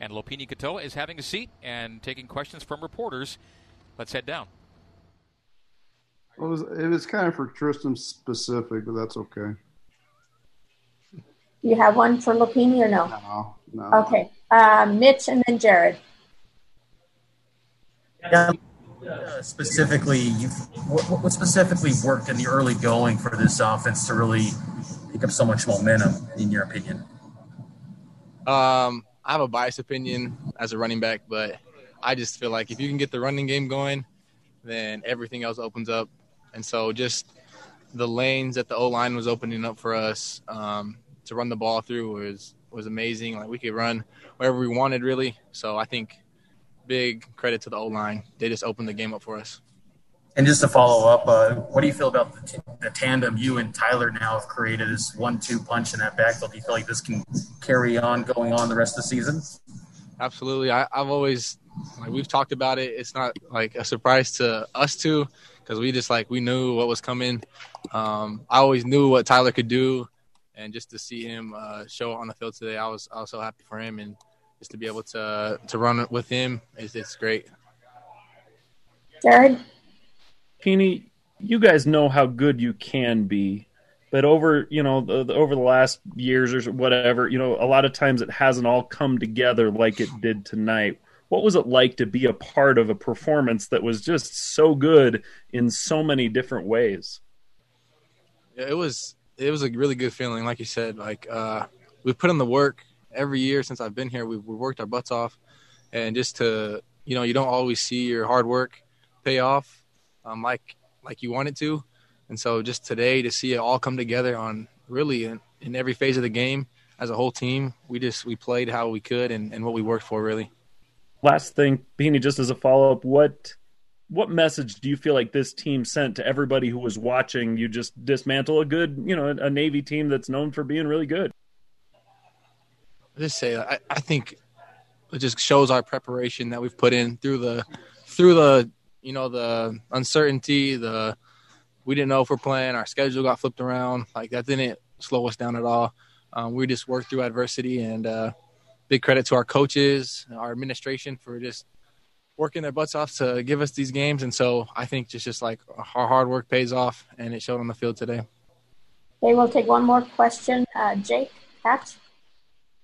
And Lopini Katoa is having a seat and taking questions from reporters. Let's head down. It was, it was kind of for Tristan specific, but that's okay. You have one for Lopini or no? No, no. Okay. Uh, Mitch and then Jared. Yeah, uh, specifically, you what, what specifically worked in the early going for this offense to really pick up so much momentum, in your opinion? Um, I have a biased opinion as a running back, but I just feel like if you can get the running game going, then everything else opens up. And so just the lanes that the O line was opening up for us um, to run the ball through was was amazing. Like we could run wherever we wanted, really. So I think big credit to the O line. They just opened the game up for us. And just to follow up, uh, what do you feel about the, the, tandem you and Tyler now have created is one-two punch in that backfield? Do you feel like this can carry on going on the rest of the season? Absolutely. I, I've always like we've talked about it. It's not like a surprise to us two because we just like we knew what was coming. Um, I always knew what Tyler could do, and just to see him uh, show on the field today, I was I was so happy for him, and just to be able to to run with him, it's, it's great. Jared. Peeny, you guys know how good you can be, but over you know the, the, over the last years or whatever, you know, a lot of times it hasn't all come together like it did tonight. What was it like to be a part of a performance that was just so good in so many different ways? It was it was a really good feeling. Like you said, like uh, we put in the work every year since I've been here. We've, we've worked our butts off, and just to you know, you don't always see your hard work pay off um, like like you wanted to. And so just today to see it all come together on really in, in, every phase of the game as a whole team, we just we played how we could and, and what we worked for really. Last thing, Beanie, just as a follow up, what what message do you feel like this team sent to everybody who was watching you just dismantle a good, you know, a Navy team that's known for being really good? I just say I, I think it just shows our preparation that we've put in through the through the you know the uncertainty, the we didn't know if we're playing, our schedule got flipped around. Like that didn't slow us down at all. Um, we just worked through adversity, and uh, big credit to our coaches, our administration for just working their butts off to give us these games. And so I think just just like our hard work pays off, and it showed on the field today. Okay, we'll take one more question. Uh, Jake Hatch.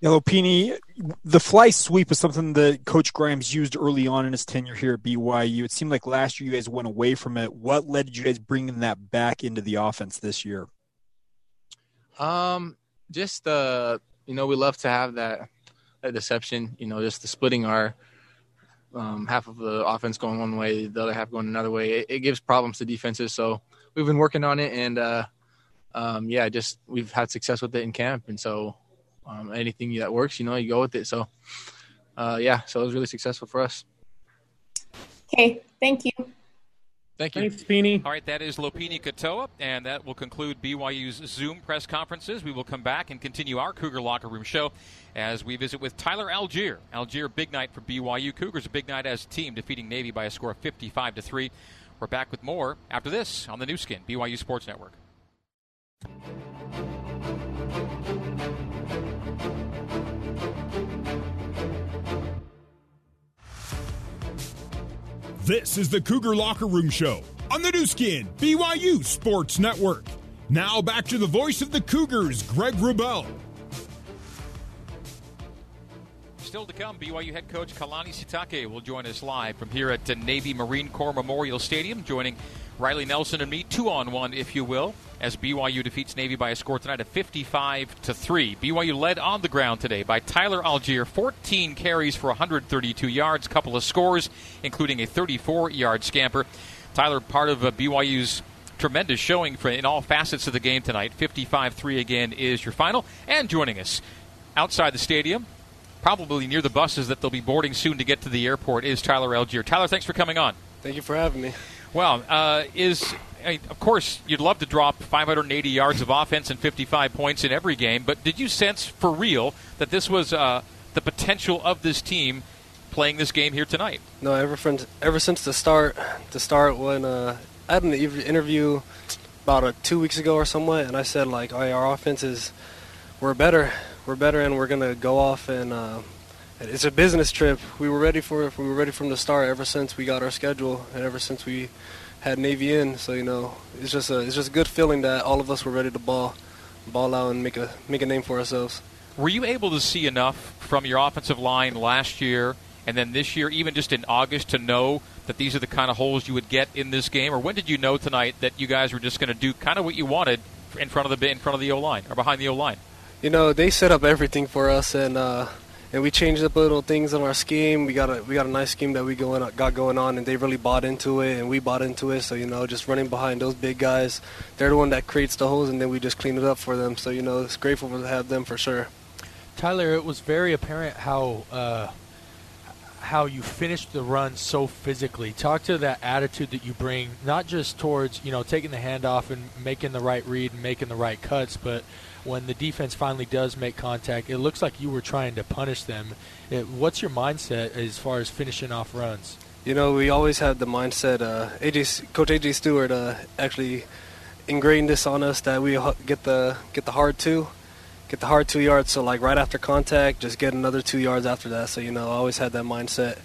Yellow Peeny, the fly sweep was something that Coach Grimes used early on in his tenure here at BYU. It seemed like last year you guys went away from it. What led you guys bringing that back into the offense this year? Um, just uh, you know, we love to have that that deception. You know, just the splitting our um, half of the offense going one way, the other half going another way. It, it gives problems to defenses. So we've been working on it, and uh, um, yeah, just we've had success with it in camp, and so um, anything that works, you know, you go with it. So, uh, yeah, so it was really successful for us. Okay, thank you. Thank you. Thanks, Peeny. All right, that is Lopini Katoa, and that will conclude BYU's Zoom press conferences. We will come back and continue our Cougar Locker Room show as we visit with Tyler Allgeier. Allgeier, big night for BYU. Cougars, a big night as a team, defeating Navy by a score of 55 to 3. We're back with more after this on the Nu Skin, BYU Sports Network. This is the Cougar Locker Room Show on the Nu Skin, BYU Sports Network. Now back to the voice of the Cougars, Greg Wrubell. Still to come, BYU head coach Kalani Sitake will join us live from here at Navy Marine Corps Memorial Stadium, joining Riley Nelson and me, two on one, if you will, as BYU defeats Navy by a score tonight of 55 to 3. BYU led on the ground today by Tyler Allgeier, 14 carries for 132 yards, couple of scores, including a 34 yard scamper. Tyler, part of uh, BYU's tremendous showing for, in all facets of the game tonight. 55 3 again is your final. And joining us outside the stadium, probably near the buses that they'll be boarding soon to get to the airport, is Tyler Allgeier. Tyler, thanks for coming on. Thank you for having me. Well, uh, is I mean, of course you'd love to drop 580 yards of offense and 55 points in every game, but did you sense for real that this was uh, the potential of this team playing this game here tonight? No, ever since ever since the start, the start when uh, I had an interview about a, two weeks ago or somewhat, and I said like, oh, our offense is we're better, we're better, and we're gonna go off and uh, it's a business trip. We were ready for it. We were ready from the start. Ever since we got our schedule, and ever since we had Navy in, so you know, it's just a it's just a good feeling that all of us were ready to ball, ball out and make a make a name for ourselves. Were you able to see enough from your offensive line last year and then this year, even just in August, to know that these are the kind of holes you would get in this game? Or when did you know tonight that you guys were just going to do kind of what you wanted in front of the in front of the O line or behind the O line? You know, they set up everything for us, and uh, and we changed up little things in our scheme. We got a we got a nice scheme that we going got going on, and they really bought into it, and we bought into it. So you know, just running behind those big guys, they're the one that creates the holes, and then we just clean it up for them. So you know, it's grateful to have them for sure. Tyler, it was very apparent how uh, how you finished the run so physically. Talk to that attitude that you bring, not just towards you know taking the handoff and making the right read and making the right cuts, but when the defense finally does make contact, it looks like you were trying to punish them. It, what's your mindset as far as finishing off runs? You know, we always have the mindset. Uh, AJ, Coach AJ Steward uh, actually ingrained this on us that we get the get the hard two, get the hard two yards. So like right after contact, just get another two yards after that. So you know, I always had that mindset,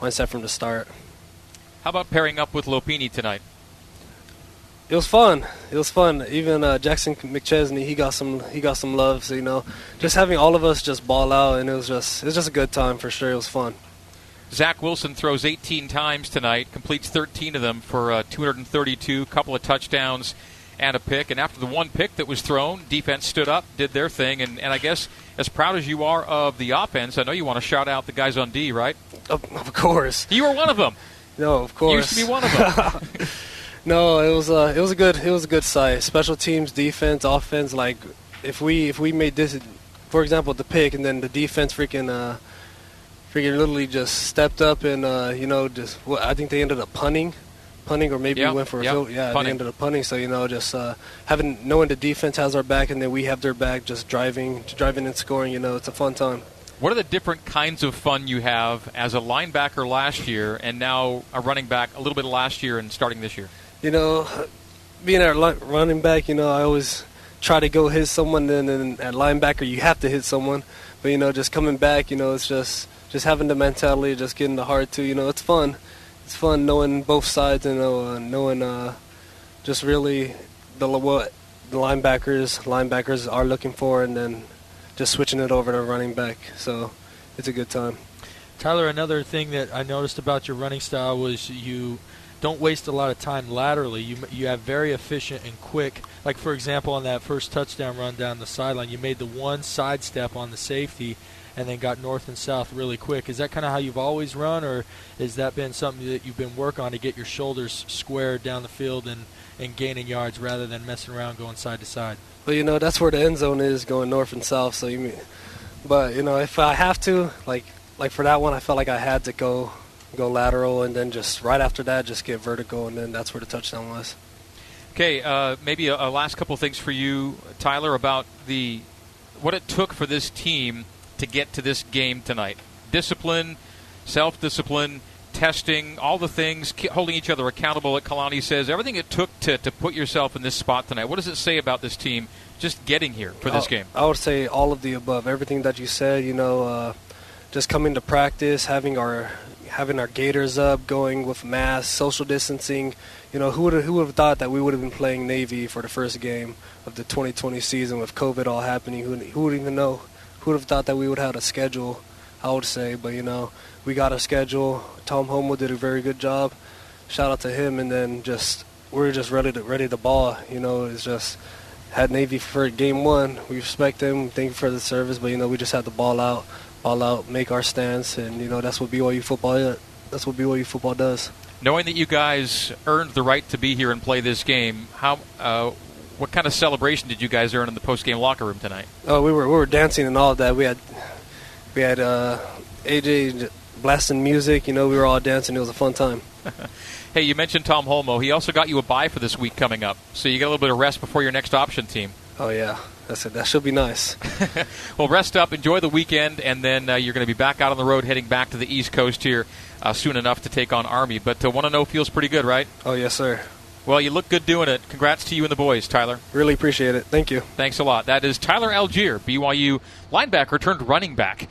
mindset from the start. How about pairing up with Lopini tonight? It was fun. It was fun. Even uh, Jackson McChesney, he got some he got some love. So you know, just having all of us just ball out, and it was just it was just a good time for sure. It was fun. Zach Wilson throws 18 times tonight, completes 13 of them for uh, 232, couple of touchdowns and a pick. And after the one pick that was thrown, defense stood up, did their thing, and, and I guess as proud as you are of the offense, I know you want to shout out the guys on D, right? Of, of course. You were one of them. No, of course. You used to be one of them. No, it was uh, it was a good it was a good sight. Special teams, defense, offense. Like if we if we made this, for example, the pick, and then the defense freaking uh, freaking literally just stepped up and uh, you know just well, I think they ended up punting, punting, or maybe Yep, we went for a yep, field. Yeah, punting. they ended up punting. So you know just uh, having knowing the defense has our back, and then we have their back, just driving driving and scoring. You know, it's a fun time. What are the different kinds of fun you have as a linebacker last year and now a running back a little bit last year and starting this year? You know, being li- running back, you know, I always try to go hit someone, and then at linebacker, you have to hit someone. But you know, just coming back, you know, it's just just having the mentality, just getting the heart to, you know, it's fun. It's fun knowing both sides, you know, uh, knowing uh, just really the what the linebackers linebackers are looking for, and then just switching it over to running back. So it's a good time. Tyler, another thing that I noticed about your running style was you don't waste a lot of time laterally. You you have very efficient and quick. Like for example, on that first touchdown run down the sideline, you made the one sidestep on the safety, and then got north and south really quick. Is that kind of how you've always run, or has that been something that you've been working on to get your shoulders squared down the field and and gaining yards rather than messing around going side to side? Well, you know that's where the end zone is, going north and south. So you mean, but you know if I have to, like like for that one, I felt like I had to go go lateral, and then just right after that, just get vertical, and then that's where the touchdown was. Okay, uh, maybe a, a last couple things for you, Tyler, about the what it took for this team to get to this game tonight. Discipline, self-discipline, testing, all the things, holding each other accountable. Like Kalani says, everything it took to, to put yourself in this spot tonight. What does it say about this team just getting here for this I- game? I would say all of the above. Everything that you said, you know, uh, just coming to practice, having our having our gaiters up, going with masks, social distancing. You know, who would who would have thought that we would have been playing Navy for the first game of the 2020 season with COVID all happening? Who who would even know? Who would have thought that we would have had a schedule? I would say, but you know, we got a schedule. Tom Holmoe did a very good job. Shout out to him, and then just we're just ready to ready to ball. You know, it's just had Navy for game one. We respect them. Thank you for the service, but you know we just had to ball out, ball out, make our stance, and you know that's what BYU football. That's what BYU football does. Knowing that you guys earned the right to be here and play this game, how uh, what kind of celebration did you guys earn in the post-game locker room tonight? Oh, we were we were dancing and all of that. We had we had uh, AJ blasting music. You know, we were all dancing. It was a fun time. Hey, you mentioned Tom Holmoe. He also got you a bye for this week coming up, so you get a little bit of rest before your next option team. Oh yeah, that's it. That should be nice. Well, rest up, enjoy the weekend, and then uh, you're going to be back out on the road heading back to the East Coast here uh, soon enough to take on Army. But uh, 1 0 feels pretty good, right? Oh yes, sir. Well, you look good doing it. Congrats to you and the boys, Tyler. Really appreciate it. Thank you. Thanks a lot. That is Tyler Allgeier, BYU linebacker turned running back.